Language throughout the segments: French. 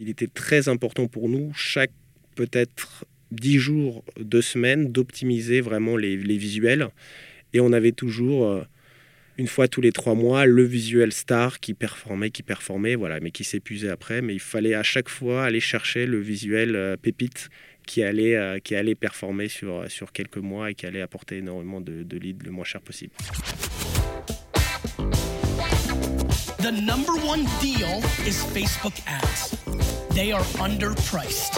Il était très important pour nous, chaque peut-être 10 jours, deux semaines, d'optimiser vraiment les, visuels. Et on avait toujours, euh, une fois tous les trois mois, le visuel star qui performait, qui performait, voilà, mais qui s'épuisait après. Mais il fallait à chaque fois aller chercher le visuel euh, pépite qui allait, euh, qui allait performer sur, sur quelques mois et qui allait apporter énormément de, de leads le moins cher possible. The number one deal is Facebook ads. They are underpriced.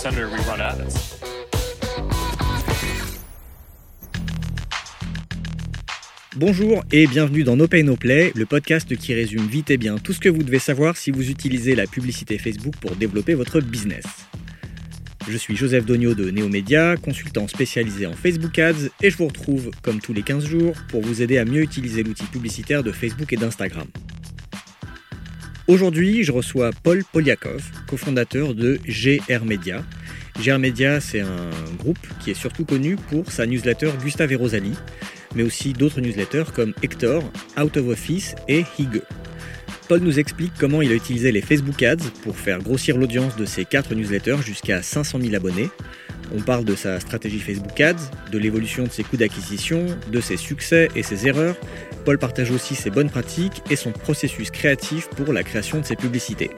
Senator, we run ads. Bonjour et bienvenue dans No Pay No Play, le podcast qui résume vite et bien tout ce que vous devez savoir si vous utilisez la publicité Facebook pour développer votre business. Je suis Joseph Dogno de Neomédia, consultant spécialisé en Facebook Ads, et je vous retrouve, comme tous les 15 jours, pour vous aider à mieux utiliser l'outil publicitaire de Facebook et d'Instagram. Aujourd'hui, je reçois Paul Poliakov, cofondateur de GR Media. GR Media, c'est un groupe qui est surtout connu pour sa newsletter Gustave et Rosalie, mais aussi d'autres newsletters comme Hector, Out of Office et Hige. Paul nous explique comment il a utilisé les Facebook Ads pour faire grossir l'audience de ses 4 newsletters jusqu'à 500 000 abonnés. On parle de sa stratégie Facebook Ads, de l'évolution de ses coûts d'acquisition, de ses succès et ses erreurs. Paul partage aussi ses bonnes pratiques et son processus créatif pour la création de ses publicités.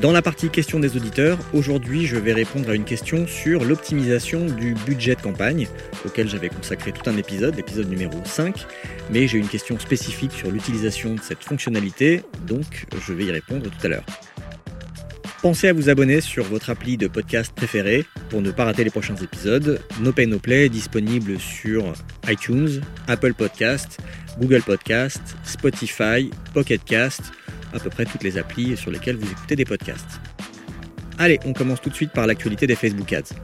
Dans la partie questions des auditeurs, aujourd'hui je vais répondre à une question sur l'optimisation du budget de campagne, auquel j'avais consacré tout un épisode, l'épisode numéro 5, mais j'ai une question spécifique sur l'utilisation de cette fonctionnalité, donc je vais y répondre tout à l'heure. Pensez à vous abonner sur votre appli de podcast préféré pour ne pas rater les prochains épisodes. No Pay No Play est disponible sur iTunes, Apple Podcast, Google Podcast, Spotify, Pocket Cast, à peu près toutes les applis sur lesquelles vous écoutez des podcasts. Allez, on commence tout de suite par l'actualité des Facebook Ads.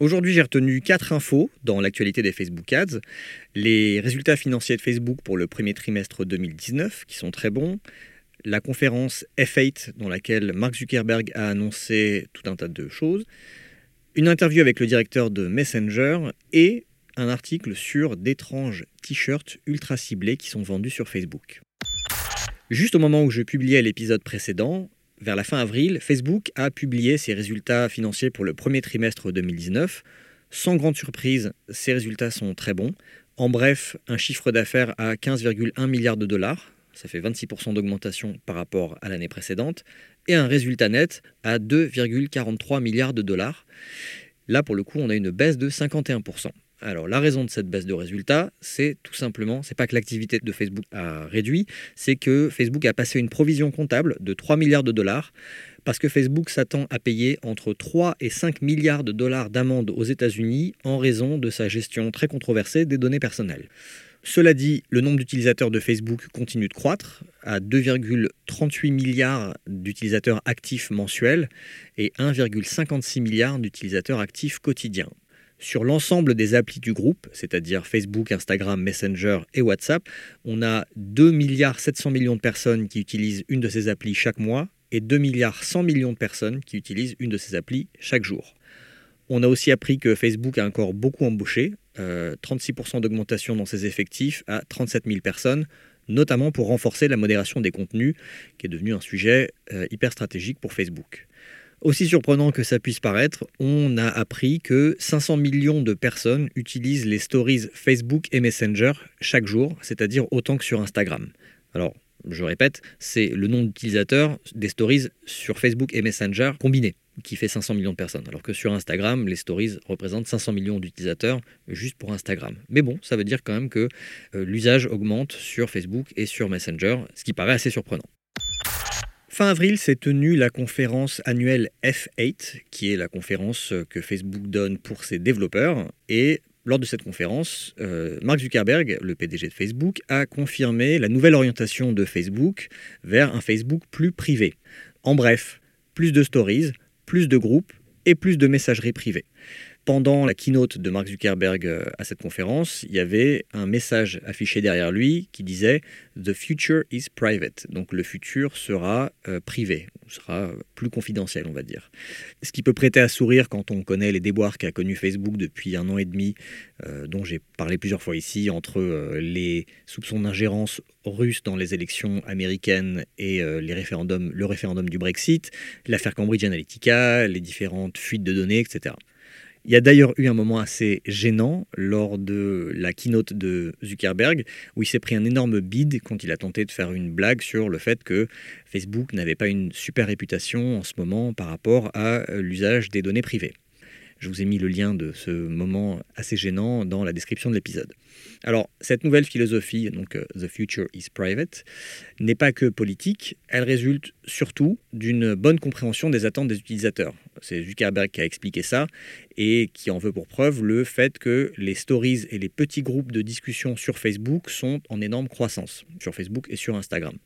Aujourd'hui, j'ai retenu 4 infos dans l'actualité des Facebook Ads. Les résultats financiers de Facebook pour le premier trimestre 2019, qui sont très bons. La conférence F8, dans laquelle Mark Zuckerberg a annoncé tout un tas de choses. Une interview avec le directeur de Messenger et un article sur d'étranges t-shirts ultra ciblés qui sont vendus sur Facebook. Juste au moment où je publiais l'épisode précédent, vers la fin avril, Facebook a publié ses résultats financiers pour le premier trimestre 2019. Sans grande surprise, ces résultats sont très bons. En bref, un chiffre d'affaires à 15,1 milliards de dollars, ça fait 26% d'augmentation par rapport à l'année précédente, et un résultat net à 2,43 milliards de dollars. Là, pour le coup, on a une baisse de 51%. Alors la raison de cette baisse de résultats, c'est tout simplement, c'est pas que l'activité de Facebook a réduit, c'est que Facebook a passé une provision comptable de 3 milliards de dollars parce que Facebook s'attend à payer entre 3 et 5 milliards de dollars d'amende aux États-Unis en raison de sa gestion très controversée des données personnelles. Cela dit, le nombre d'utilisateurs de Facebook continue de croître à 2,38 milliards d'utilisateurs actifs mensuels et 1,56 milliards d'utilisateurs actifs quotidiens. Sur l'ensemble des applis du groupe, c'est-à-dire Facebook, Instagram, Messenger et WhatsApp, on a 2 milliards 700 millions de personnes qui utilisent une de ces applis chaque mois et 2 milliards 100 millions de personnes qui utilisent une de ces applis chaque jour. On a aussi appris que Facebook a encore beaucoup embauché, 36% euh, d'augmentation dans ses effectifs à 37 000 personnes, notamment pour renforcer la modération des contenus, qui est devenu un sujet euh, hyper stratégique pour Facebook. Aussi surprenant que ça puisse paraître, on a appris que 500 millions de personnes utilisent les stories Facebook et Messenger chaque jour, c'est-à-dire autant que sur Instagram. Alors, je répète, c'est le nom d'utilisateur des stories sur Facebook et Messenger combinés qui fait 500 millions de personnes. Alors que sur Instagram, les stories représentent 500 millions d'utilisateurs juste pour Instagram. Mais bon, ça veut dire quand même que euh, l'usage augmente sur Facebook et sur Messenger, ce qui paraît assez surprenant. Fin avril s'est tenue la conférence annuelle F8, qui est la conférence que Facebook donne pour ses développeurs. Et lors de cette conférence, euh, Mark Zuckerberg, le PDG de Facebook, a confirmé la nouvelle orientation de Facebook vers un Facebook plus privé. En bref, plus de stories, plus de groupes et plus de messagerie privée. Pendant la keynote de Mark Zuckerberg euh, à cette conférence, il y avait un message affiché derrière lui qui disait The future is private. Donc le futur sera euh, privé, sera plus confidentiel, on va dire. Ce qui peut prêter à sourire quand on connaît les déboires qu'a connu Facebook depuis un an et demi, euh, dont j'ai parlé plusieurs fois ici, entre les soupçons d'ingérence russe dans les élections américaines et le référendum du Brexit, l'affaire Cambridge Analytica, les différentes fuites de données, etc. Il y a d'ailleurs eu un moment assez gênant lors de la keynote de Zuckerberg où il s'est pris un énorme bide quand il a tenté de faire une blague sur le fait que Facebook n'avait pas une super réputation en ce moment par rapport à l'usage des données privées. Je vous ai mis le lien de ce moment assez gênant dans la description de l'épisode. Alors, cette nouvelle philosophie, donc euh, The Future is Private, n'est pas que politique, elle résulte surtout d'une bonne compréhension des attentes des utilisateurs. C'est Zuckerberg qui a expliqué ça et qui en veut pour preuve le fait que les stories et les petits groupes de discussion sur Facebook sont en énorme croissance, sur Facebook et sur Instagram.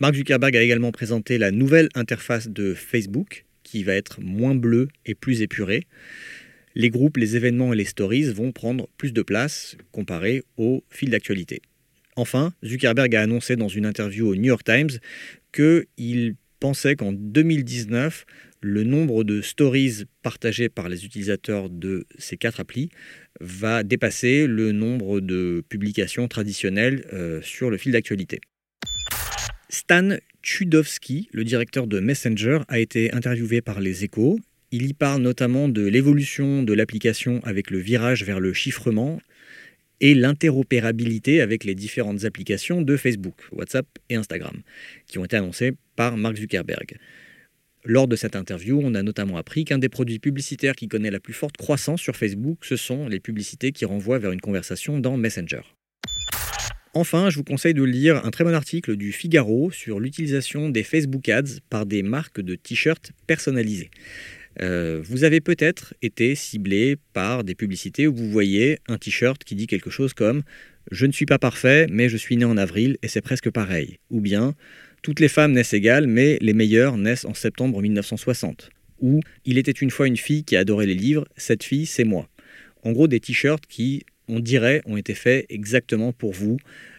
Mark Zuckerberg a également présenté la nouvelle interface de Facebook, qui va être moins bleu et plus épuré. Les groupes, les événements et les stories vont prendre plus de place comparé au fil d'actualité. Enfin, Zuckerberg a annoncé dans une interview au New York Times qu'il pensait qu'en 2019, le nombre de stories partagées par les utilisateurs de ces quatre applis va dépasser le nombre de publications traditionnelles euh, sur le fil d'actualité. Stan Chudovsky, le directeur de Messenger, a été interviewé par les échos. Il y parle notamment de l'évolution de l'application avec le virage vers le chiffrement et l'interopérabilité avec les différentes applications de Facebook, WhatsApp et Instagram, qui ont été annoncées par Mark Zuckerberg. Lors de cette interview, on a notamment appris qu'un des produits publicitaires qui connaît la plus forte croissance sur Facebook, ce sont les publicités qui renvoient vers une conversation dans Messenger. Enfin, je vous conseille de lire un très bon article du Figaro sur l'utilisation des Facebook Ads par des marques de t-shirts personnalisés. Euh, vous avez peut-être été ciblé par des publicités où vous voyez un t-shirt qui dit quelque chose comme Je ne suis pas parfait, mais je suis né en avril et c'est presque pareil. Ou bien Toutes les femmes naissent égales, mais les meilleures naissent en septembre 1960. Ou Il était une fois une fille qui adorait les livres, cette fille c'est moi. En gros, des t-shirts qui on dirait, ont été faits exactement pour vous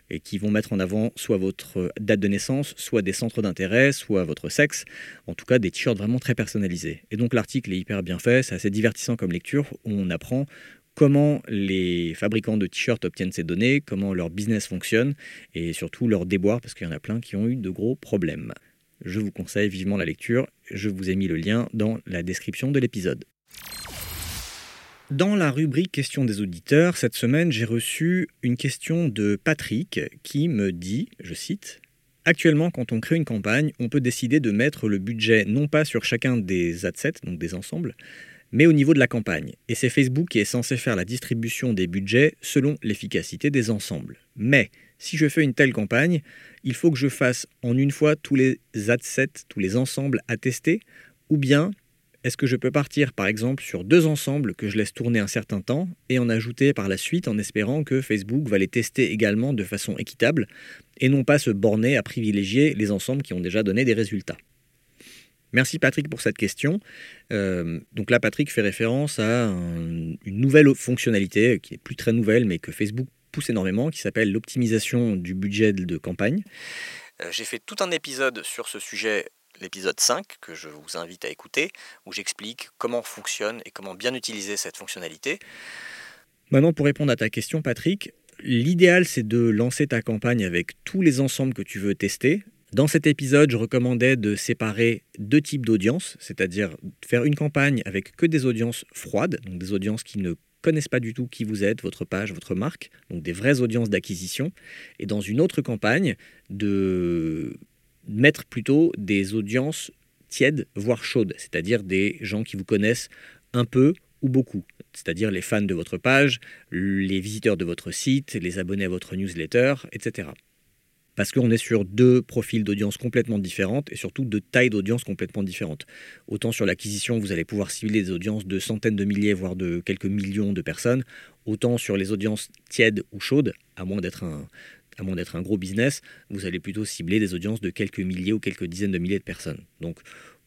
et qui vont mettre en avant soit votre date de naissance, soit des centres d'intérêt, soit votre sexe, en tout cas des t-shirts vraiment très personnalisés. Et donc l'article est hyper bien fait, c'est assez divertissant comme lecture, où on apprend comment les fabricants de t-shirts obtiennent ces données, comment leur business fonctionne, et surtout leurs déboires, parce qu'il y en a plein qui ont eu de gros problèmes. Je vous conseille vivement la lecture, je vous ai mis le lien dans la description de l'épisode. Dans la rubrique Questions des auditeurs, cette semaine, j'ai reçu une question de Patrick qui me dit, je cite, Actuellement, quand on crée une campagne, on peut décider de mettre le budget non pas sur chacun des adsets, donc des ensembles, mais au niveau de la campagne. Et c'est Facebook qui est censé faire la distribution des budgets selon l'efficacité des ensembles. Mais si je fais une telle campagne, il faut que je fasse en une fois tous les adsets, tous les ensembles à tester, ou bien est-ce que je peux partir par exemple sur deux ensembles que je laisse tourner un certain temps et en ajouter par la suite en espérant que Facebook va les tester également de façon équitable et non pas se borner à privilégier les ensembles qui ont déjà donné des résultats? Merci Patrick pour cette question. Euh, donc là, Patrick fait référence à une nouvelle fonctionnalité qui n'est plus très nouvelle, mais que Facebook pousse énormément, qui s'appelle l'optimisation du budget de campagne. Euh, j'ai fait tout un épisode sur ce sujet l'épisode 5 que je vous invite à écouter, où j'explique comment fonctionne et comment bien utiliser cette fonctionnalité. Maintenant, pour répondre à ta question, Patrick, l'idéal c'est de lancer ta campagne avec tous les ensembles que tu veux tester. Dans cet épisode, je recommandais de séparer deux types d'audiences, c'est-à-dire faire une campagne avec que des audiences froides, donc des audiences qui ne connaissent pas du tout qui vous êtes, votre page, votre marque, donc des vraies audiences d'acquisition, et dans une autre campagne, de mettre plutôt des audiences tièdes, voire chaudes, c'est-à-dire des gens qui vous connaissent un peu ou beaucoup, c'est-à-dire les fans de votre page, les visiteurs de votre site, les abonnés à votre newsletter, etc. Parce qu'on est sur deux profils d'audience complètement différentes et surtout de tailles d'audience complètement différentes. Autant sur l'acquisition, vous allez pouvoir cibler des audiences de centaines de milliers, voire de quelques millions de personnes, autant sur les audiences tièdes ou chaudes, à moins d'être un, à moins d'être un gros business, vous allez plutôt cibler des audiences de quelques milliers ou quelques dizaines de milliers de personnes. Donc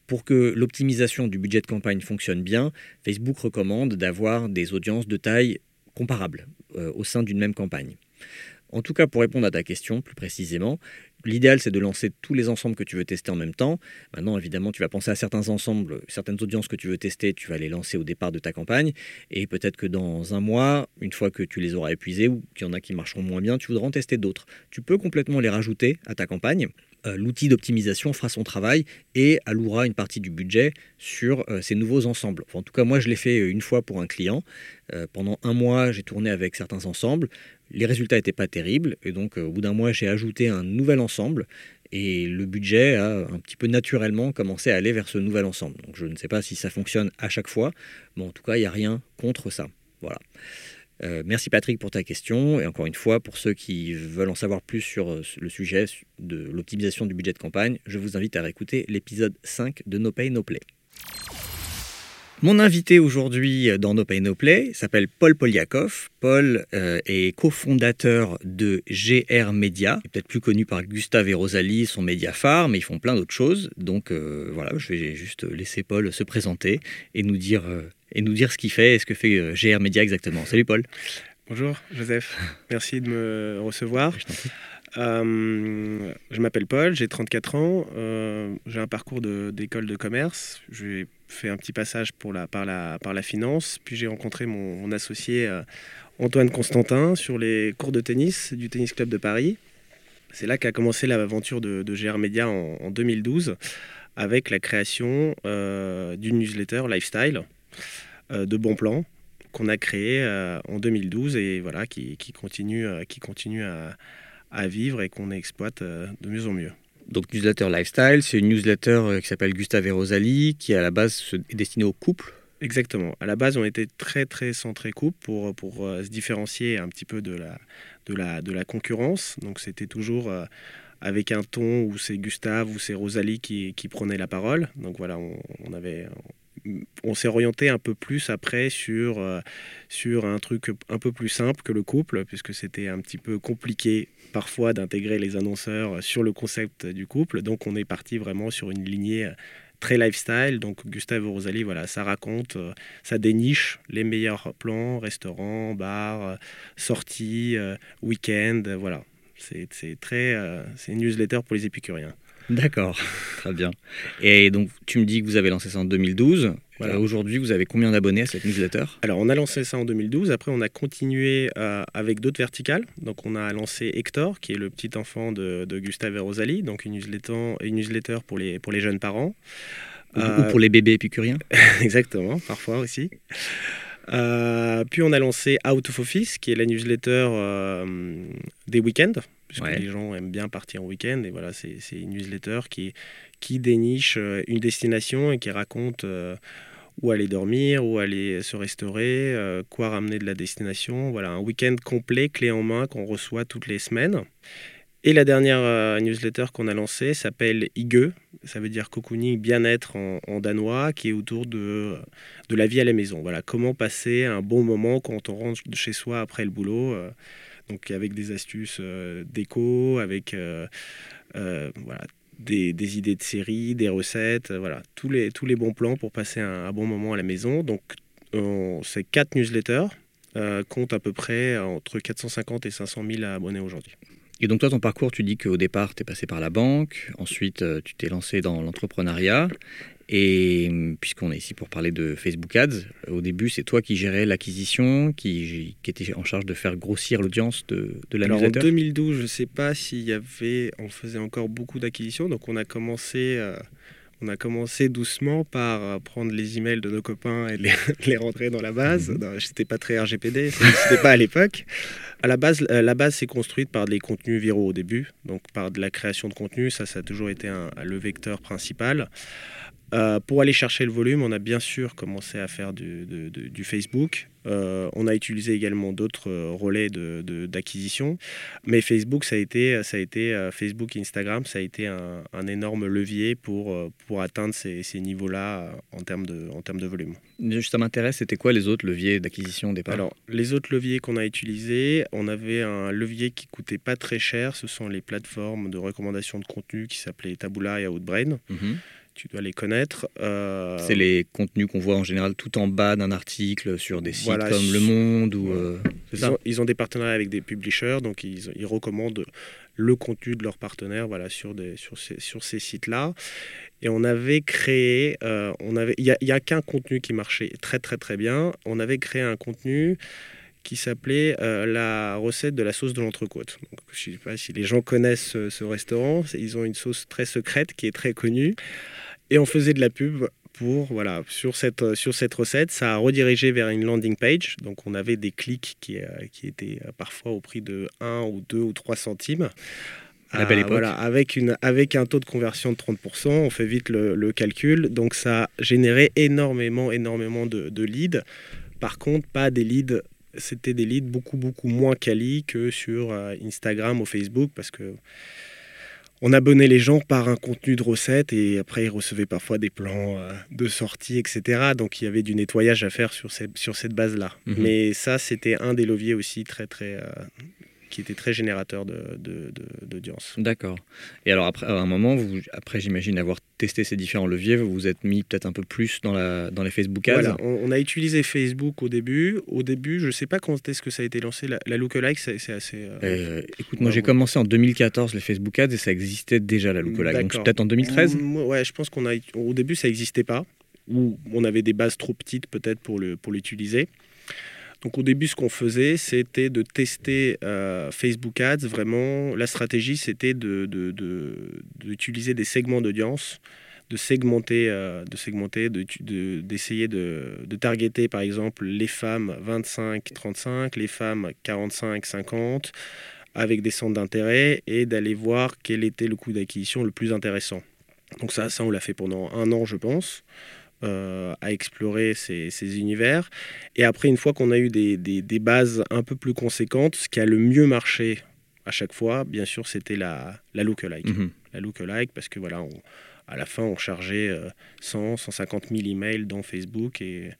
Pour que l'optimisation du budget de campagne fonctionne bien, Facebook recommande d'avoir des audiences de taille comparable euh, au sein d'une même campagne. En tout cas, pour répondre à ta question plus précisément, l'idéal c'est de lancer tous les ensembles que tu veux tester en même temps. Maintenant, évidemment, tu vas penser à certains ensembles, certaines audiences que tu veux tester, tu vas les lancer au départ de ta campagne. Et peut-être que dans un mois, une fois que tu les auras épuisés ou qu'il y en a qui marcheront moins bien, tu voudras en tester d'autres. Tu peux complètement les rajouter à ta campagne. Euh, l'outil d'optimisation fera son travail et allouera une partie du budget sur euh, ces nouveaux ensembles. en tout cas, moi, je l'ai fait euh, une fois pour un client. pendant un mois, j'ai tourné avec certains ensembles. Les résultats n'étaient pas terribles. Et donc, au bout d'un mois, j'ai ajouté un nouvel ensemble. Et le budget a un petit peu naturellement commencé à aller vers ce nouvel ensemble. Donc, je ne sais pas si ça fonctionne à chaque fois. Mais en tout cas, il n'y a rien contre ça. Voilà. Euh, merci Patrick pour ta question. Et encore une fois, pour ceux qui veulent en savoir plus sur euh, le sujet de l'optimisation du budget de campagne, je vous invite à réécouter l'épisode 5 de No Pay No Play. Mon invité aujourd'hui dans No Pay No Play s'appelle Paul Poliakov. Paul euh, est cofondateur de GR Media, peut-être plus connu par Gustave et Rosalie, son média phare, mais ils font plein d'autres choses. Donc voilà, je vais juste laisser Paul se présenter et nous dire et nous dire ce qu'il fait et ce que fait euh, GR Media exactement. Salut Paul. Bonjour Joseph, merci de me recevoir. Euh, je m'appelle Paul, j'ai 34 ans, euh, j'ai un parcours d'école de, commerce, j'ai fait un petit passage par, la, finance, puis j'ai rencontré mon, associé Antoine Constantin sur les cours de tennis du Tennis Club de Paris. C'est là qu'a commencé l'aventure de, GR Media en, en, 2012 avec la création d'une newsletter lifestyle euh, de bons plans qu'on a créé euh, en 2012 et voilà, qui, continue, euh, qui continue à, vivre et qu'on exploite de mieux en mieux. Donc newsletter lifestyle, c'est une newsletter qui s'appelle Gustave et Rosalie, qui à la base est destinée aux couples. Exactement. À la base, on était très très centré couple pour, pour se différencier un petit peu de la, de la, de la concurrence. Donc c'était toujours avec un ton où c'est Gustave ou c'est Rosalie qui, qui prenait la parole. Donc voilà, on, on avait, on s'est orienté un peu plus après sur, euh, sur un truc un peu plus simple que le couple, puisque c'était un petit peu compliqué parfois d'intégrer les annonceurs sur le concept du couple. Donc on est parti vraiment sur une lignée très lifestyle. Donc Gustave Rosalie, voilà, ça raconte, euh, ça déniche les meilleurs plans, restaurants, bars, sorties, euh, week-end, voilà. C'est très, c'est une newsletter pour les épicuriens. D'accord, très bien. Et donc, tu me dis que vous avez lancé ça en 2012. Voilà. Aujourd'hui, vous avez combien d'abonnés à cette newsletter? Alors, on a lancé ça en 2012. Après, on a continué euh, avec d'autres verticales. Donc, on a lancé Hector, qui est le petit enfant de, Gustave et Rosalie, donc une newsletter, une newsletter pour, les, pour les jeunes parents. Ou, euh, pour les bébés épicuriens Exactement, parfois aussi. Euh, puis on a lancé Out of Office, qui est la newsletter des week-ends puisque les gens aiment bien partir en week-end. Et voilà, c'est une newsletter qui, qui déniche euh, une destination et qui raconte euh, où aller dormir, où aller se restaurer, euh, quoi ramener de la destination. Voilà, un week-end complet, clé en main, qu'on reçoit toutes les semaines. Et la dernière newsletter qu'on a lancée s'appelle Ige, ça veut dire cocooning bien-être en, danois, qui est autour de, de la vie à la maison. Voilà, comment passer un bon moment quand on rentre chez soi après le boulot donc avec des astuces euh, déco, avec euh, euh, voilà, des, des, idées de séries, des recettes, voilà, tous les, tous les bons plans pour passer un, bon moment à la maison. Donc ces quatre newsletters comptent à peu près entre 450 et 500 000 abonnés aujourd'hui. Et donc toi, ton parcours, tu dis qu'au départ, tu es passé par la banque, ensuite tu t'es lancé dans l'entrepreneuriat, et hum, puisqu'on est ici pour parler de Facebook Ads, au début, c'est toi qui gérais l'acquisition, qui, qui était en charge de faire grossir l'audience de, de la Alors en 2012, je ne sais pas s'il y avait, on faisait encore beaucoup d'acquisitions, donc on a commencé. Euh, on a commencé doucement par euh, prendre les emails de nos copains et les, les rentrer dans la base. Je n'étais pas très RGPD, c'était pas à l'époque. À la base, euh, la base s'est construite par des contenus viraux au début, donc par de la création de contenu. Ça, ça a toujours été un, le vecteur principal. Euh, pour aller chercher le volume, on a bien sûr commencé à faire du, Facebook. Euh, on a utilisé également d'autres euh, relais d'acquisition. mais Facebook, ça a été, ça a été Facebook, Instagram, ça a été un, énorme levier pour, pour atteindre ces, niveaux-là en, termes de, en termes de volume. Juste, ça m'intéresse, c'était quoi les autres leviers d'acquisition au départ? Alors, les autres leviers qu'on a utilisés, on avait un levier qui coûtait pas très cher. Ce sont les plateformes de recommandation de contenu qui s'appelaient Taboola et Outbrain. Mhm tu dois les connaître. Euh, c'est les contenus qu'on voit en général tout en bas d'un article sur des sites comme Le Monde ou. Euh, ils, ont, ils, ont, des partenariats avec des publishers, donc ils, ils recommandent le contenu de leurs partenaires voilà, sur, des, sur ces, sur ces sites-là. Et on avait créé, euh, on avait, il n'y a, a qu'un contenu qui marchait très très très bien. On avait créé un contenu qui s'appelait euh, la recette de la sauce de l'entrecôte. Je ne sais pas si les gens connaissent ce, restaurant, ils ont une sauce très secrète qui est très connue. Et on faisait de la pub pour voilà sur cette sur cette recette ça a redirigé vers une landing page donc on avait des clics qui, euh, qui étaient euh, parfois au prix de 1 ou 2 ou 3 centimes la belle époque. Voilà, avec, une, avec un taux de conversion de 30%, on fait vite le, le calcul. Donc ça a généré énormément, énormément de, de leads. Par contre, pas des leads c'était des leads beaucoup beaucoup moins quali que sur euh, Instagram ou Facebook parce que on abonnait les gens par un contenu de recette et après ils recevaient parfois des plans euh, de sortie, etc. Donc il y avait du nettoyage à faire sur cette, sur cette base-là. Mhm. Mais ça, c'était un des leviers aussi très très, euh, qui était très générateur d'audience. De, D'accord. Et alors, après, à un moment, vous, après, j'imagine avoir testé ces différents leviers, vous vous êtes mis peut-être un peu plus dans, la, dans les Facebook Ads Voilà, on, a utilisé Facebook au début. Au début, je ne sais pas quand est-ce que ça a été lancé. La, la lookalike, c'est assez. Euh, euh, écoute, moi, j'ai commencé en 2014 les Facebook Ads et ça existait déjà la lookalike. Donc, peut-être en 2013 Ouais, je pense qu'on a. Au début, ça n'existait pas. Ou on avait des bases trop petites peut-être pour l'utiliser. Pour donc au début, ce qu'on faisait, c'était de tester euh, Facebook Ads. Vraiment, la stratégie, c'était d'utiliser de, des segments d'audience, de segmenter, euh, de segmenter, d'essayer de, de, targeter par exemple les femmes 25-35, les femmes 45-50, avec des centres d'intérêt et d'aller voir quel était le coût d'acquisition le plus intéressant. Donc ça, ça on l'a fait pendant un an, je pense. Euh, à explorer ces, univers. Et après, une fois qu'on a eu des, des, bases un peu plus conséquentes, ce qui a le mieux marché à chaque fois, bien sûr, c'était la, la lookalike. Mm La lookalike, parce que voilà, à la fin, on chargeait 100, 150 000 emails dans Facebook et,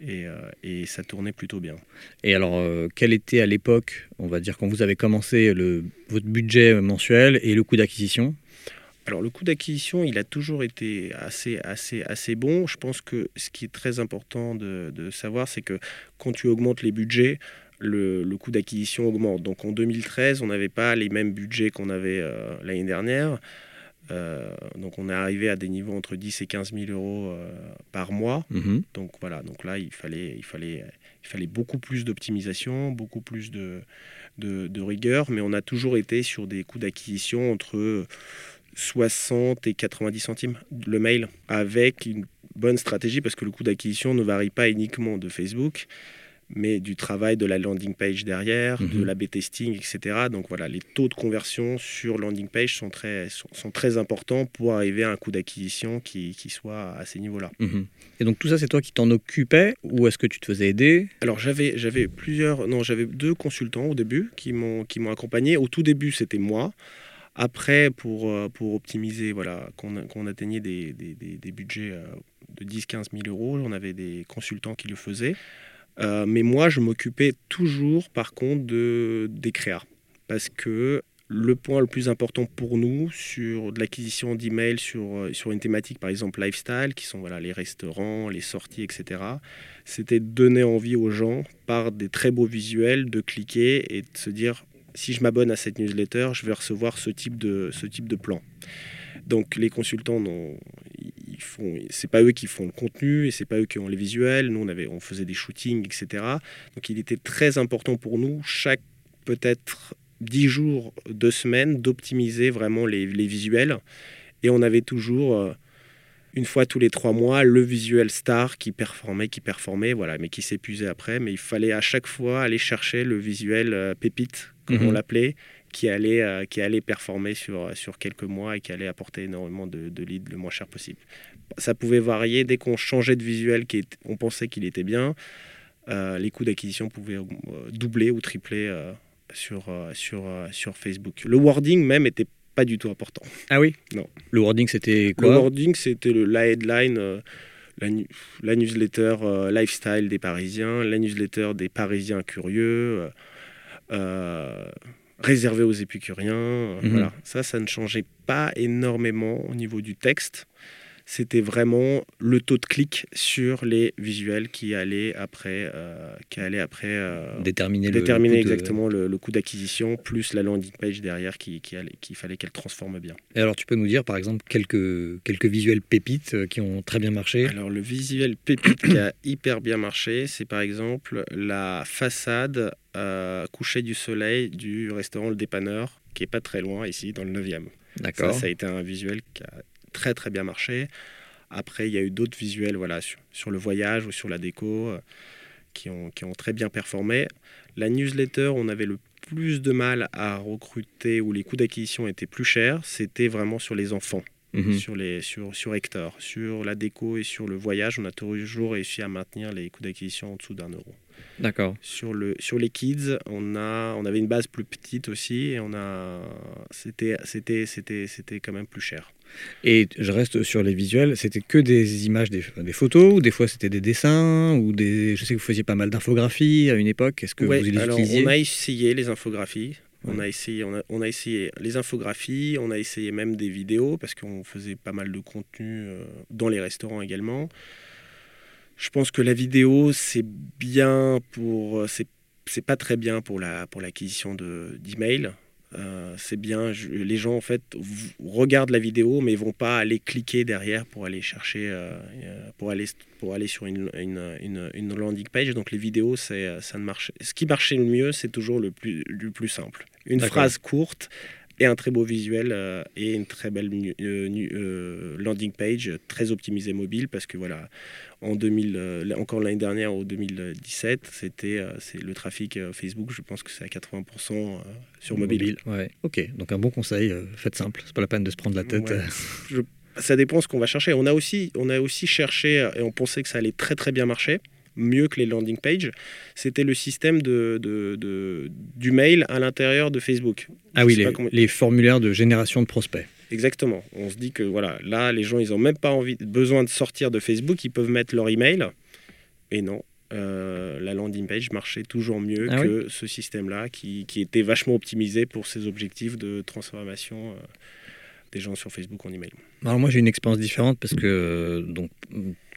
et, euh, et, ça tournait plutôt bien. Et alors, euh, quel était à l'époque, on va dire, quand vous avez commencé le, votre budget mensuel et le coût d'acquisition? Alors le coût d'acquisition, il a toujours été assez, assez, assez bon. Je pense que ce qui est très important de, savoir, c'est que quand tu augmentes les budgets, le, coût d'acquisition augmente. Donc en 2013, on n'avait pas les mêmes budgets qu'on avait euh, l'année dernière. Euh, donc on est arrivé à des niveaux entre 10 et 15 000 euros euh, par mois. Mhm. Donc voilà, donc là il fallait, il fallait, il fallait beaucoup plus d'optimisation, beaucoup plus de, de, de, rigueur, mais on a toujours été sur des coûts d'acquisition entre 60 et 90 centimes le mail avec une bonne stratégie parce que le coût d'acquisition ne varie pas uniquement de Facebook mais du travail de la landing page derrière, de mhm. l'A-B testing, etc. Donc voilà, les taux de conversion sur landing page sont très, sont, très importants pour arriver à un coût d'acquisition qui, qui, soit à ces niveaux-là. Mhm. Et donc tout ça, c'est toi qui t'en occupais ou est-ce que tu te faisais aider? Alors j'avais, j'avais plusieurs, non, j'avais deux consultants au début qui m'ont, qui m'ont accompagné. Au tout début, c'était moi. Après, pour, euh, pour optimiser, voilà, qu'on atteignait des, des, des, budgets euh, de 10-15 000 euros, on avait des consultants qui le faisaient. Euh, mais moi, je m'occupais toujours, par contre, de, des créas. Parce que le point le plus important pour nous sur de l'acquisition d'emails sur, sur une thématique, par exemple lifestyle, qui sont voilà, les restaurants, les sorties, etc., c'était de donner envie aux gens, par des très beaux visuels, de cliquer et de se dire si je m'abonne à cette newsletter, je vais recevoir ce type de, ce type de plan. Donc les consultants, ils font, c'est pas eux qui font le contenu et c'est pas eux qui ont les visuels. Nous, on, avait, on faisait des shootings, etc. Donc il était très important pour nous, chaque peut-être 10 jours, 2 semaines, d'optimiser vraiment les, les, visuels. Et on avait toujours, euh, une fois tous les trois mois, le visuel star qui performait, qui performait, voilà, mais qui s'épuisait après. Mais il fallait à chaque fois aller chercher le visuel euh, pépite comme on mhm. l'appelait, qui allait, euh, qui allait performer sur, sur quelques mois et qui allait apporter énormément de, de leads le moins cher possible. Ça pouvait varier dès qu'on changeait de visuel, qui on pensait qu'il était bien, euh, les coûts d'acquisition pouvaient euh, doubler ou tripler sur, sur, sur Facebook. Le wording même était pas du tout important. Ah oui? Non. Le wording c'était quoi? Le wording c'était la headline. La, la, newsletter lifestyle des Parisiens, la newsletter des Parisiens curieux, euh, réservé aux épicuriens. Euh, mhm. Voilà. Ça, ça ne changeait pas énormément au niveau du texte. C'était vraiment le taux de clic sur les visuels qui allait après, euh, qui allait après euh, déterminer, déterminer le exactement le, coût d'acquisition, plus la landing page derrière qu'il qui, qui fallait qu'elle transforme bien. Et alors tu peux nous dire par exemple quelques, quelques visuels pépites euh, qui ont très bien marché? Alors le visuel pépite qui a hyper bien marché, c'est par exemple la façade coucher du soleil du restaurant Le Dépanneur, qui est pas très loin ici, dans le 9e. D'accord. Ça, ça a été un visuel qui a très très bien marché. Après, il y a eu d'autres visuels voilà, sur, le voyage ou sur la déco euh, qui, ont, qui ont très bien performé. La newsletter, on avait le plus de mal à recruter, où les coûts d'acquisition étaient plus chers, c'était vraiment sur les enfants. Mhm. sur, les, sur, sur Hector. Sur la déco et sur le voyage, on a toujours réussi à maintenir les coûts d'acquisition en dessous d'un euro. D'accord. Sur, le, sur les kids, on, a, on avait une base plus petite aussi et on a, c'était, c'était, c'était, c'était quand même plus cher. Et je reste sur les visuels, c'était que des images, des, des, photos, ou des fois c'était des dessins, ou des. Je sais que vous faisiez pas mal d'infographies à une époque. Est-ce que vous les alors utilisiez On a essayé les infographies. On, a essayé, on, a, on, a, essayé les infographies, on a essayé même des vidéos parce qu'on faisait pas mal de contenu euh, dans les restaurants également. Je pense que la vidéo, c'est bien pour. C'est pas très bien pour la pour l'acquisition d'emails. Euh, c'est bien, les gens en fait regardent la vidéo mais vont pas aller cliquer derrière pour aller chercher, euh, euh, pour, aller, pour aller sur une, une, une, landing page. Donc les vidéos, c'est, ça ne marche. Ce qui marchait le mieux, c'est toujours le plus, le plus simple. Une phrase courte et un très beau visuel et une très belle landing page très optimisée mobile parce que voilà en 2000, euh, encore l'année dernière, au 2017, c'était euh, c'est le trafic euh, Facebook, je pense que c'est à 80% sur mobile. Ouais. Ok, donc un bon conseil, faites simple, c'est pas la peine de se prendre la tête. ça dépend ce qu'on va chercher. On a, aussi, on a aussi cherché, et on pensait que ça allait très très bien marcher, mieux que les landing pages, c'était le système de, de, du mail à l'intérieur de Facebook. Ah oui, les, les formulaires de génération de prospects. Exactement. On se dit que voilà, là, les gens, ils n'ont même pas envie, besoin de sortir de Facebook, ils peuvent mettre leur email. Et non, euh, la landing page marchait toujours mieux ah que ce système-là, qui, était vachement optimisé pour ses objectifs de transformation euh, des gens sur Facebook en email. Alors moi, j'ai une expérience différente parce que euh, donc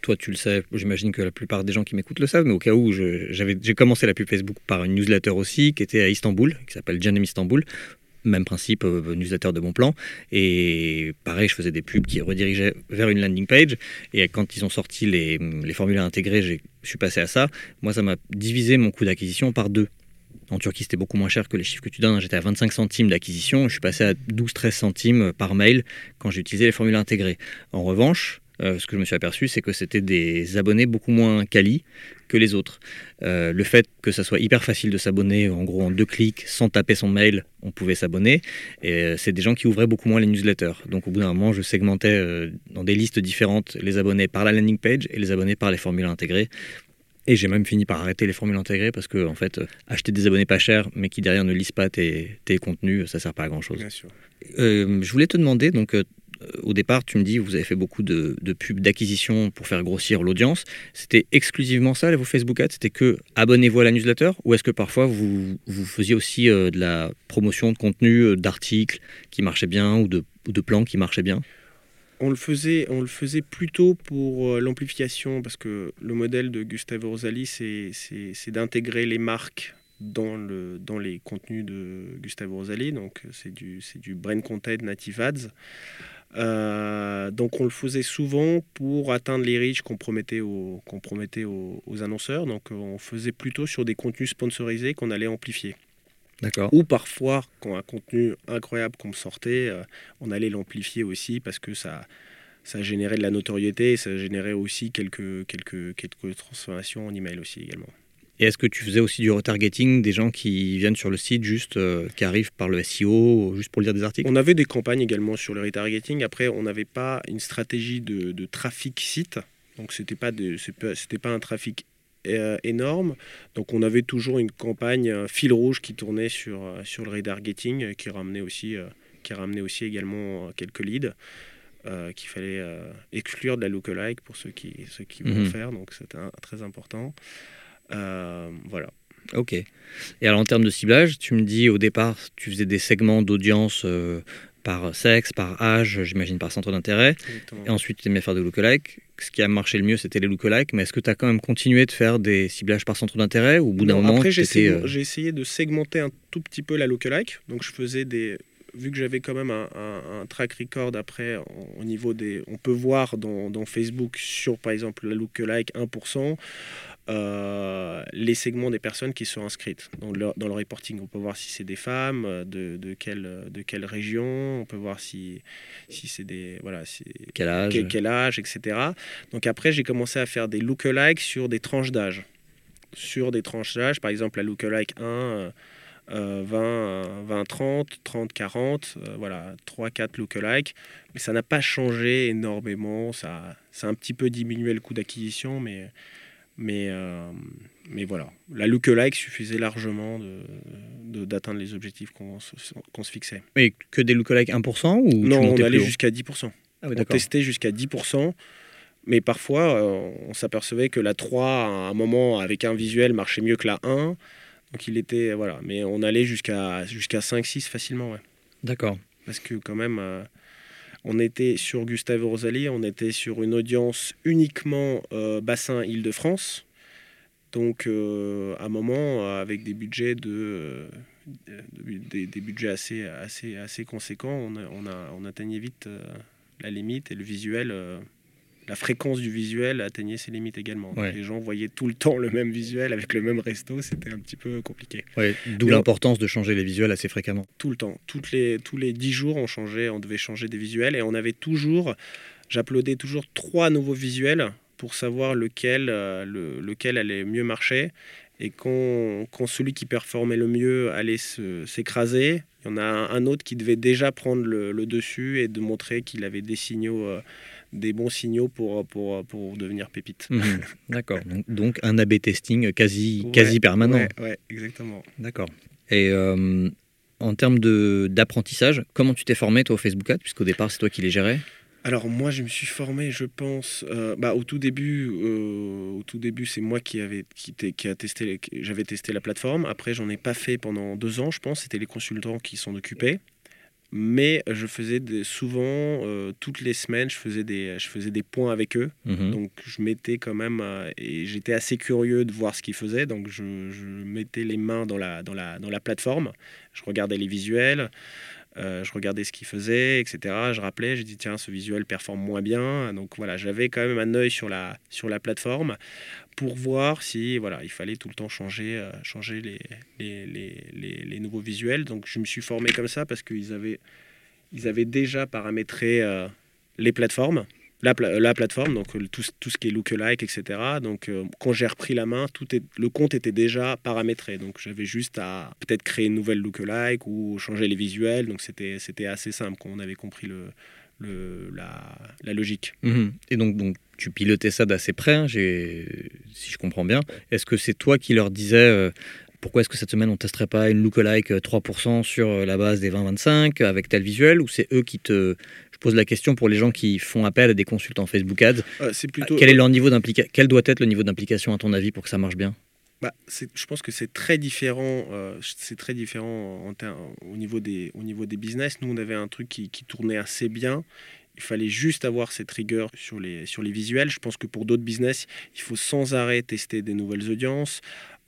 toi tu le sais, j'imagine que la plupart des gens qui m'écoutent le savent, mais au cas où, j'ai commencé la pub Facebook par une newsletter aussi qui était à Istanbul, qui s'appelle Janem Istanbul, même principe, euh, newsletter de bon plan. Et pareil, je faisais des pubs qui redirigeaient vers une landing page. Et quand ils ont sorti les, les formulaires intégrés, je suis passé à ça. Moi, ça m'a divisé mon coût d'acquisition par deux. En Turquie, c'était beaucoup moins cher que les chiffres que tu donnes. J'étais à 25 centimes d'acquisition. Je suis passé à 12-13 centimes par mail quand j'ai utilisé les formulaires intégrés. En revanche, euh, ce que je me suis aperçu, c'est que c'était des abonnés beaucoup moins quali que les autres. Euh, le fait que ça soit hyper facile de s'abonner, en gros en deux clics, sans taper son mail, on pouvait s'abonner. Et euh, c'est des gens qui ouvraient beaucoup moins les newsletters. Donc au bout d'un moment, je segmentais dans des listes différentes les abonnés par la landing page et les abonnés par les formulaires intégrés. Et j'ai même fini par arrêter les formules intégrées parce que, en fait, acheter des abonnés pas chers, mais qui derrière ne lisent pas tes, tes contenus, ça sert pas à grand chose. je voulais te demander, donc, euh, au départ, tu me dis, vous avez fait beaucoup de, pubs d'acquisition pour faire grossir l'audience. C'était exclusivement ça, vos Facebook Ads? C'était que abonnez-vous à la newsletter? Ou est-ce que parfois vous, vous faisiez aussi euh, de la promotion de contenu, euh, d'articles qui marchaient bien ou de, de plans qui marchaient bien? On le, faisait, plutôt pour l'amplification, parce que le modèle de Gustavo Rosali, c'est d'intégrer les marques dans, le, dans les contenus de Gustavo Rosali. Donc, c'est du, Brain Content Native Ads. Euh, donc on le faisait souvent pour atteindre les reach qu'on promettait, aux, promettait aux, annonceurs. Donc on faisait plutôt sur des contenus sponsorisés qu'on allait amplifier. Ou parfois, quand un contenu incroyable qu'on sortait, euh, on allait l'amplifier aussi parce que ça, ça générait de la notoriété et ça générait aussi quelques, quelques, quelques transformations en email aussi également. Et est-ce que tu faisais aussi du retargeting, des gens qui viennent sur le site juste, euh, qui arrivent par le SEO, juste pour lire des articles? On avait des campagnes également sur le retargeting. Après, on n'avait pas une stratégie de, trafic site. Donc, ce n'était pas, pas un trafic énorme. Donc, on avait toujours une campagne un fil rouge qui tournait sur, euh, sur le retargeting, qui ramenait aussi, qui ramenait aussi également quelques leads. qu'il fallait exclure de la lookalike pour ceux qui, ceux qui vont mhm. faire, donc c'était très important. Euh, voilà. Ok. Et alors en termes de ciblage, tu me dis au départ, tu faisais des segments d'audience euh, par sexe, par âge, j'imagine par centre d'intérêt. Et ensuite, tu aimais faire des lookalikes. Ce qui a marché le mieux, c'était les lookalikes. Mais est-ce que tu as quand même continué de faire des ciblages par centre d'intérêt ou au bout d'un moment Après, j'ai essayé, euh, essayé, de segmenter un tout petit peu la lookalike. Donc, je faisais des. Vu que j'avais quand même un, track record après, au niveau des. On peut voir dans, dans Facebook sur, par exemple, la lookalike 1%. Euh, les segments des personnes qui sont inscrites dans le, dans le reporting. On peut voir si c'est des femmes, euh, de, de, quelle, de quelle région, on peut voir si, si c'est des... Voilà, quel âge. Quel, quel, âge, etc. Donc après, j'ai commencé à faire des lookalikes sur des tranches d'âge. Sur des tranches d'âge, par exemple la lookalike 1... 20, 20, 30, 30, 40, voilà, 3, 4 lookalikes. Mais ça n'a pas changé énormément. Ça, ça a un petit peu diminué le coût d'acquisition, mais mais, euh, mais voilà, la lookalike suffisait largement d'atteindre de, les objectifs qu'on se, fixait. Mais que des lookalikes 1% ou Non, on allait jusqu'à 10%. Ah on testait jusqu'à 10%. Mais parfois, euh, on s'apercevait que la 3, à un moment, avec un visuel, marchait mieux que la 1. Donc il était. Voilà. Mais on allait jusqu'à jusqu'à 5-6 facilement. Ouais. D'accord. Parce que quand même. Euh, on était sur Gustave Rosalie, on était sur une audience uniquement euh, bassin Île-de-France. Donc, euh, à un moment, euh, avec des budgets assez, conséquents, on atteignait vite la limite et le visuel la fréquence du visuel atteignait ses limites également. Les gens voyaient tout le temps le même visuel avec le même resto, c'était un petit peu compliqué. D'où l'importance de changer les visuels assez fréquemment. Tout le temps. Toutes les, tous les dix jours, on, changeait, on devait changer des visuels et on avait toujours, j'uploadais toujours trois nouveaux visuels pour savoir lequel, euh, lequel allait mieux marcher. Et quand, quand, celui qui performait le mieux allait s'écraser, il y en a un, autre qui devait déjà prendre le, dessus et de montrer qu'il avait des signaux. Euh, des bons signaux pour, pour, pour devenir pépite. Mhm. D'accord. Donc, un A-B testing quasi, quasi permanent. Oui, exactement. D'accord. Et euh, en termes d'apprentissage, comment tu t'es formé toi au Facebook Ads, puisqu'au départ c'est toi qui les gérais? Alors moi, je me suis formé, je pense, euh, bah, au tout début, euh, au tout début, c'est moi qui avait qui, qui a testé, j'avais testé la plateforme. Après, j'en ai pas fait pendant deux ans, je pense. C'était les consultants qui s'en occupaient mais je faisais des, souvent, euh, toutes les semaines, je faisais des, je faisais des points avec eux. Mhm. Donc je mettais quand même, euh, et j'étais assez curieux de voir ce qu'ils faisaient, donc je, je, mettais les mains dans la, dans, la, dans la plateforme, je regardais les visuels, euh, je regardais ce qu'il faisait, etc. Je rappelais, j'ai dit tiens, ce visuel performe moins bien. Donc voilà, j'avais quand même un œil sur la, sur la plateforme pour voir si voilà, il fallait tout le temps changer, euh, changer les les, les, nouveaux visuels. Donc je me suis formé comme ça parce qu'ils avaient, ils avaient déjà paramétré euh, les plateformes la, la, plateforme, donc tout, tout, ce qui est lookalike, etc. Donc euh, quand j'ai repris la main, tout est, le compte était déjà paramétré. Donc j'avais juste à peut-être créer une nouvelle lookalike ou changer les visuels. Donc c'était, assez simple quand on avait compris le, le, la, la, logique. Mhm. Et donc, donc tu pilotais ça d'assez près, hein, si je comprends bien. Est-ce que c'est toi qui leur disais euh, pourquoi est-ce que cette semaine on testerait pas une lookalike 3% sur la base des 20-25 avec tel visuel ou c'est eux qui te pose la question pour les gens qui font appel à des consultants Facebook Ads. Euh, c'est plutôt, quel, est leur niveau quel doit être le niveau d'implication à ton avis pour que ça marche bien? Bah, je pense que c'est très différent. Euh, c'est très différent en, au, niveau des, au niveau des business. Nous, on avait un truc qui, qui tournait assez bien. Il fallait juste avoir cette rigueur sur les, sur les visuels. Je pense que pour d'autres business, il faut sans arrêt tester des nouvelles audiences,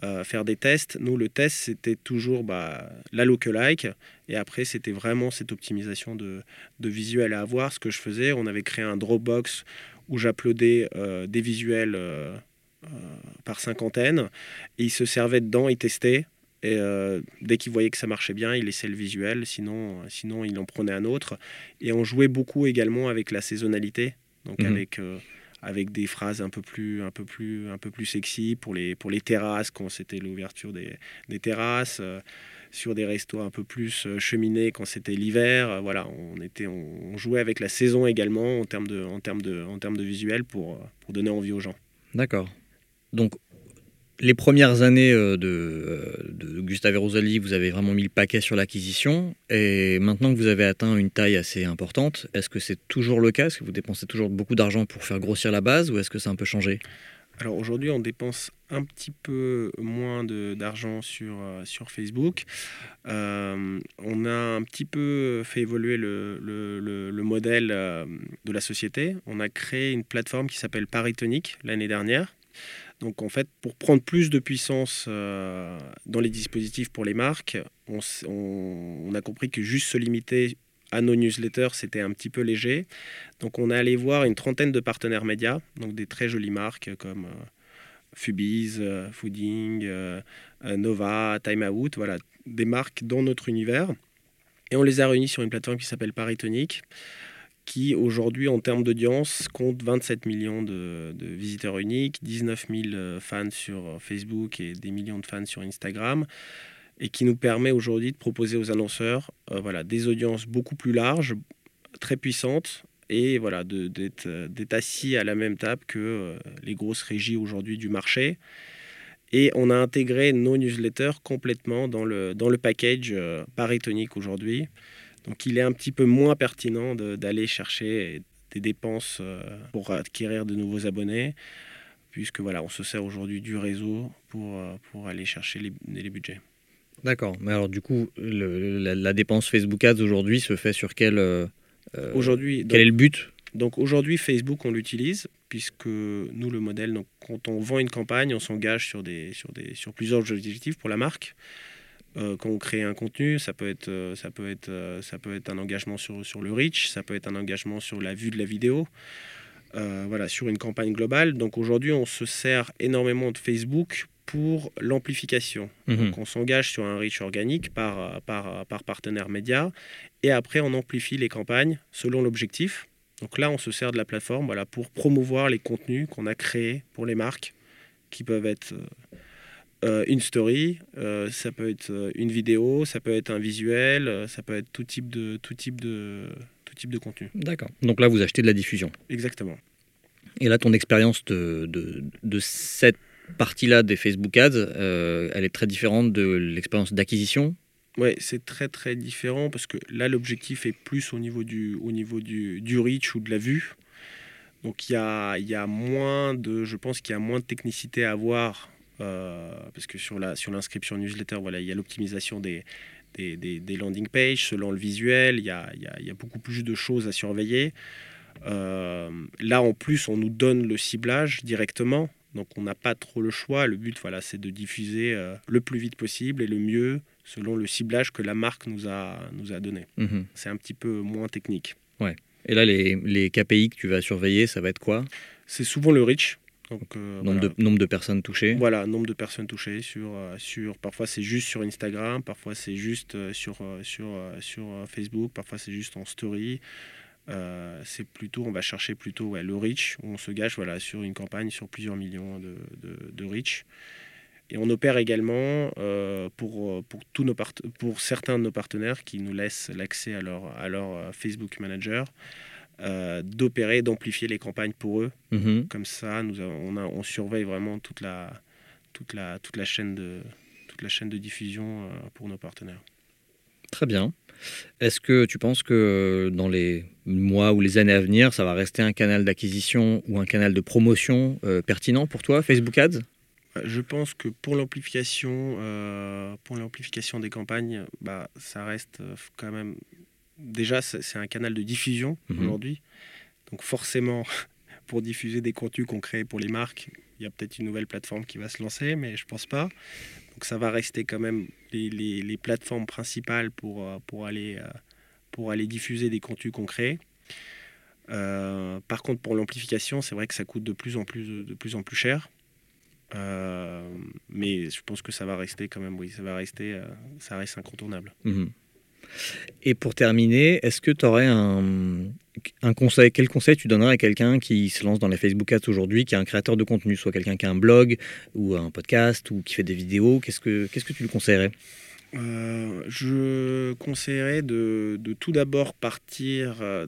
euh, faire des tests. Nous, le test, c'était toujours bah, la lookalike. Et après, c'était vraiment cette optimisation de, de visuels à avoir. Ce que je faisais, on avait créé un Dropbox où j'uploadais euh, des visuels euh, par cinquantaine. Et il se servait dedans, il testait. Et dès qu'il voyait que ça marchait bien, il laissait le visuel, sinon, sinon il en prenait un autre. Et on jouait beaucoup également avec la saisonnalité, donc mhm. avec avec des phrases un peu plus, un peu plus, un peu plus sexy pour les, pour les terrasses, quand c'était l'ouverture des, terrasses, euh, sur des restos un peu plus euh, cheminés quand c'était l'hiver. Euh, voilà, on, était, on, jouait avec la saison également en termes de, en termes de, en termes de visuel pour, pour donner envie aux gens. D'accord. Donc les premières années euh, euh, de, Gustave et Rosalie, vous avez vraiment mis le paquet sur l'acquisition. Et maintenant que vous avez atteint une taille assez importante, est-ce que c'est toujours le cas? Est-ce que vous dépensez toujours beaucoup d'argent pour faire grossir la base ou est-ce que ça a un peu changé? Alors aujourd'hui, on dépense un petit peu moins d'argent sur, euh, Facebook. On a un petit peu fait évoluer le, le, le, modèle de la société. On a créé une plateforme qui s'appelle Paritonic l'année dernière. Donc en fait, pour prendre plus de puissance dans les dispositifs pour les marques, on, a compris que juste se limiter à nos newsletters, c'était un petit peu léger. Donc on est allé voir une trentaine de partenaires médias, donc des très jolies marques comme euh, Fubiz, euh, Fooding, euh, Nova, Time Out, voilà, des marques dans notre univers. Et on les a réunis sur une plateforme qui s'appelle Paritonic, qui aujourd'hui en termes d'audience compte 27 millions de, visiteurs uniques, 19 000 fans sur Facebook et des millions de fans sur Instagram et qui nous permet aujourd'hui de proposer aux annonceurs euh, voilà, des audiences beaucoup plus larges, très puissantes, et voilà, d'être assis à la même table que euh, les grosses régies aujourd'hui du marché. Et on a intégré nos newsletters complètement dans le, dans le package euh, Paritonic aujourd'hui. Donc il est un petit peu moins pertinent d'aller chercher des dépenses pour acquérir de nouveaux abonnés, puisque voilà, on se sert aujourd'hui du réseau pour, pour aller chercher les, les budgets. D'accord. Mais alors, du coup, la, dépense Facebook Ads aujourd'hui se fait sur quel. Euh, euh, aujourd'hui, quel est le but? Donc, aujourd'hui, Facebook, on l'utilise, puisque nous, le modèle, donc, quand on vend une campagne, on s'engage sur, des, sur, des, sur plusieurs objectifs pour la marque. Euh, quand on crée un contenu, ça peut être, ça peut être, ça peut être un engagement sur, sur le reach, ça peut être un engagement sur la vue de la vidéo. voilà, sur une campagne globale. Donc aujourd'hui, on se sert énormément de Facebook pour l'amplification. Mhm. Donc on s'engage sur un reach organique par, par, par partenaire média et après on amplifie les campagnes selon l'objectif. Donc là on se sert de la plateforme voilà, pour promouvoir les contenus qu'on a créés pour les marques qui peuvent être euh, euh, une story, euh, ça peut être une vidéo, ça peut être un visuel, ça peut être tout type de, tout type de, tout type de contenu. D'accord. Donc là vous achetez de la diffusion. Exactement. Et là ton expérience de, de, de cette partie-là des Facebook Ads, euh, elle est très différente de l'expérience d'acquisition? Oui, c'est très très différent parce que là, l'objectif est plus au niveau du, au niveau du, du reach ou de la vue. Donc il y a, y a moins de, je pense qu'il y a moins de technicité à avoir euh, parce que sur la sur l'inscription newsletter, voilà, il y a l'optimisation des, des, des, landing pages selon le visuel. Il y a, y, a, y a, beaucoup plus de choses à surveiller. Euh, là, en plus, on nous donne le ciblage directement. Donc on n'a pas trop le choix. Le but, voilà, c'est de diffuser euh, le plus vite possible et le mieux selon le ciblage que la marque nous a, nous a donné. Mhm. C'est un petit peu moins technique. Ouais. Et là, les, les, KPI que tu vas surveiller, ça va être quoi? C'est souvent le reach. Donc, euh, nombre, de, nombre de personnes touchées Voilà, nombre de personnes touchées. Sur, euh, sur, parfois, c'est juste sur Instagram, parfois, c'est juste sur, sur, sur Facebook, parfois, c'est juste en story. Euh, c'est plutôt, on va chercher plutôt ouais, le reach, où on se gâche voilà, sur une campagne sur plusieurs millions de, de, reach. Et on opère également euh, pour, pour, tous nos pour certains de nos partenaires qui nous laissent l'accès à leur, à leur euh, Facebook Manager, d'opérer, d'amplifier les campagnes pour eux. Mm-hmm. Comme ça, nous, on, a, on surveille vraiment toute la, toute la, toute la, chaîne, de, toute la chaîne de diffusion pour nos partenaires. Très bien. Est-ce que tu penses que dans les mois ou les années à venir, ça va rester un canal d'acquisition ou un canal de promotion euh, pertinent pour toi, Facebook Ads? Je pense que pour l'amplification, euh, pour l'amplification des campagnes, bah, ça reste euh, quand même. Déjà, c'est un canal de diffusion mhm. aujourd'hui. Donc forcément, pour diffuser des contenus qu'on crée pour les marques, il y a peut-être une nouvelle plateforme qui va se lancer, mais je pense pas. Donc ça va rester quand même les, les, plateformes principales pour, euh, pour, aller, euh, pour aller diffuser des contenus concrets. Euh, par contre, pour l'amplification, c'est vrai que ça coûte de plus en plus, de plus, en plus cher. mais je pense que ça va rester quand même, oui, ça va rester, ça reste incontournable. Mhm. Et pour terminer, est-ce que tu aurais un, conseil Quel conseil tu donnerais à quelqu'un qui se lance dans les Facebook Ads aujourd'hui, qui est un créateur de contenu, soit quelqu'un qui a un blog ou un podcast ou qui fait des vidéos Qu'est-ce que, que tu lui conseillerais? Euh, je conseillerais de, tout d'abord partir euh,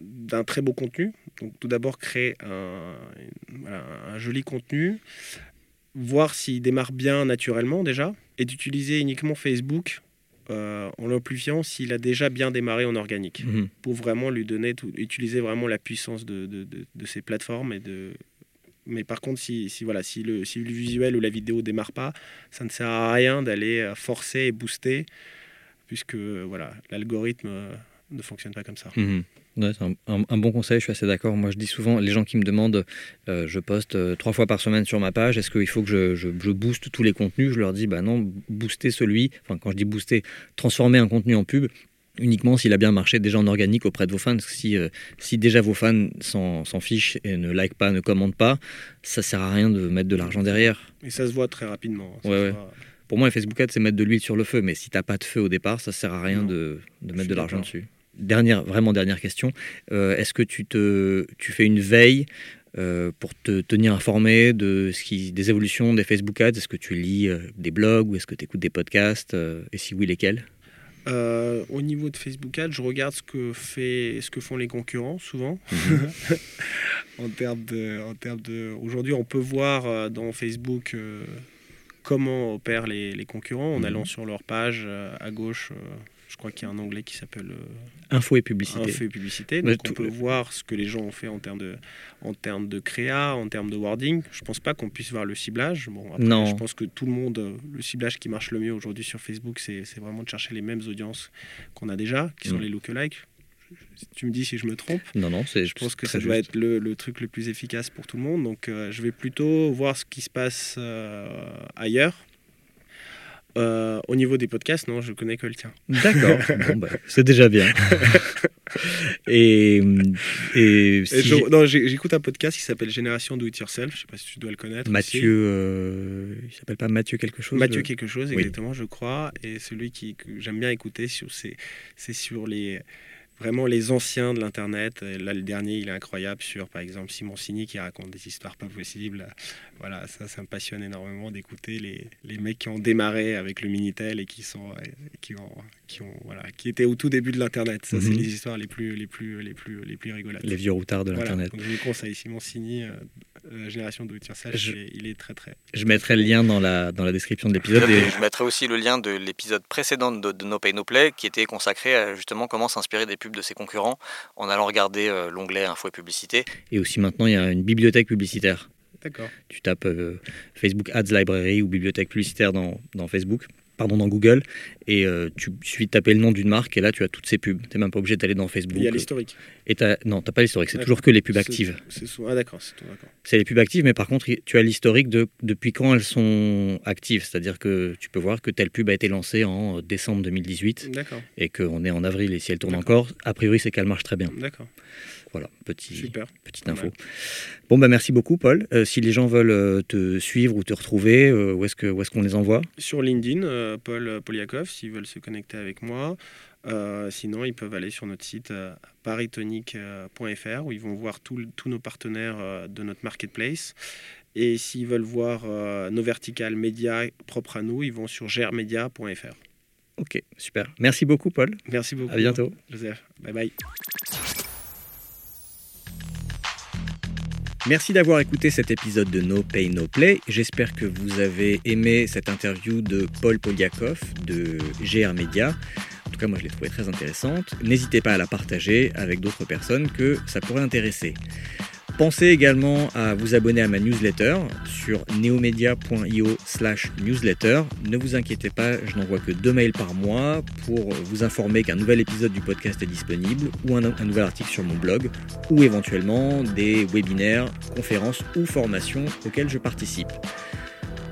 d'un très beau contenu. Donc tout d'abord créer un, joli contenu, voir s'il démarre bien naturellement déjà, et d'utiliser uniquement Facebook euh, en l'amplifiant s'il a déjà bien démarré en organique, mhm. pour vraiment lui donner, tout, utiliser vraiment la puissance de, de, de, ces plateformes et de Mais par contre, si, si voilà, si, le, si le visuel ou la vidéo démarre pas, ça ne sert à rien d'aller forcer et booster, puisque voilà, l'algorithme ne fonctionne pas comme ça. C'est un, bon conseil, je suis assez d'accord. Moi, je dis souvent, les gens qui me demandent, euh, je poste euh, trois fois par semaine sur ma page, est-ce qu'il faut que je, je, booste tous les contenus? Je leur dis, bah non, booster celui, enfin quand je dis booster, transformer un contenu en pub, uniquement s'il a bien marché déjà en organique auprès de vos fans. Si, euh, si déjà vos fans s'en fichent et ne like pas, ne commentent pas, ça sert à rien de mettre de l'argent derrière. Et ça se voit très rapidement. Ouais, Pour moi, les Facebook Ads, c'est mettre de l'huile sur le feu, mais si tu n'as pas de feu au départ, ça sert à rien de, de mettre de l'argent dessus dernière, vraiment dernière question. Euh, est-ce que tu, te, tu fais une veille euh, pour te tenir informé de ce qui, des évolutions des Facebook Ads? Est-ce que tu lis euh, des blogs ou est-ce que tu écoutes des podcasts Et si oui, lesquels? Au niveau de Facebook Ads, je regarde ce que, fait, ce que font les concurrents souvent. Mhm. en termes de, en termes de, aujourd'hui, on peut voir dans Facebook comment opèrent les, les concurrents en mhm. allant sur leur page à gauche je crois qu'il y a un onglet qui s'appelle euh, Info et publicité. Info et publicité. Donc on peut voir ce que les gens ont fait en termes de, en termes de créa, en termes de wording. Je pense pas qu'on puisse voir le ciblage. Bon, non. Je pense que tout le monde, euh, le ciblage qui marche le mieux aujourd'hui sur Facebook, c'est vraiment de chercher les mêmes audiences qu'on a déjà, qui sont mm. les lookalikes. Tu me dis si je me trompe. Non, non, je pense que ça doit être le, le, truc le plus efficace pour tout le monde. Donc, euh, je vais plutôt voir ce qui se passe ailleurs euh, au niveau des podcasts, non, je connais que le tien. D'accord, bah, c'est déjà bien. et, et, j'écoute un podcast qui s'appelle Génération Do It Yourself. Je sais pas si tu dois le connaître. Mathieu, euh, il s'appelle pas Mathieu quelque chose. Mathieu quelque chose, exactement, je crois. Et celui qui, que j'aime bien écouter, c'est sur les vraiment les anciens de l'Internet. Là, le dernier, il est incroyable sur, par exemple, Simon Signy qui raconte des histoires pas possibles. Voilà, ça, ça me passionne énormément d'écouter les, les, mecs qui ont démarré avec le Minitel et qui sont, qui ont, qui ont, voilà, qui étaient au tout début de l'Internet. Ça, c'est mhm. les histoires les plus, les plus, les plus, les plus rigolotes. Les vieux routards de l'Internet. je vous conseille Simon Signy. Euh, la génération de ça, il est très très. Je mettrai le lien dans la, dans la description de l'épisode. Je mettrai aussi le lien de l'épisode précédent de, No Pay No Play qui était consacré à justement comment s'inspirer des pubs de ses concurrents en allant regarder euh, l'onglet Info et Publicité. Et aussi maintenant, il y a une bibliothèque publicitaire. D'accord. Tu tapes euh, Facebook Ads Library ou bibliothèque publicitaire dans, dans Facebook pardon, dans Google, et euh, tu suffit de taper le nom d'une marque, et là tu as toutes ces pubs. Tu n'es même pas obligé d'aller dans Facebook. Il y a l'historique. Et as, non, tu n'as pas l'historique, c'est toujours que les pubs actives. C'est, ah d'accord, c'est les pubs actives, mais par contre tu as l'historique de depuis quand elles sont actives, c'est-à-dire que tu peux voir que telle pub a été lancée en euh, décembre 2018, et qu'on est en avril, et si elle tourne encore, a priori c'est qu'elle marche très bien. D'accord. Voilà, petit, petite info. Bon, bah, merci beaucoup, Paul. Euh, si les gens veulent euh, te suivre ou te retrouver, euh, où est-ce qu'on est qu'on les envoie? Sur LinkedIn, Paul Poliakov, s'ils veulent se connecter avec moi. sinon, ils peuvent aller sur notre site paritonic.fr où ils vont voir tous nos partenaires de notre marketplace. Et s'ils veulent voir nos verticales médias propres à nous, ils vont sur germedia.fr. Ok, super. Merci beaucoup, Paul. Merci beaucoup. À bientôt. Joseph. Bye bye. Merci d'avoir écouté cet épisode de No Pay No Play. J'espère que vous avez aimé cette interview de Paul Poliakov de GR Media. En tout cas, moi, je l'ai trouvée très intéressante. N'hésitez pas à la partager avec d'autres personnes que ça pourrait intéresser. Pensez également à vous abonner à ma newsletter sur neomedia.io slash newsletter. Ne vous inquiétez pas, je n'envoie que deux mails par mois pour vous informer qu'un nouvel épisode du podcast est disponible ou un, nouvel article sur mon blog ou éventuellement des webinaires, conférences ou formations auxquelles je participe.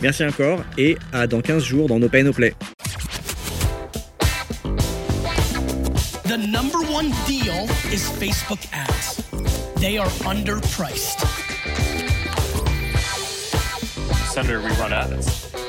Merci encore et à dans 15 jours dans No Pay No Play. They are underpriced. Senator, we run ads.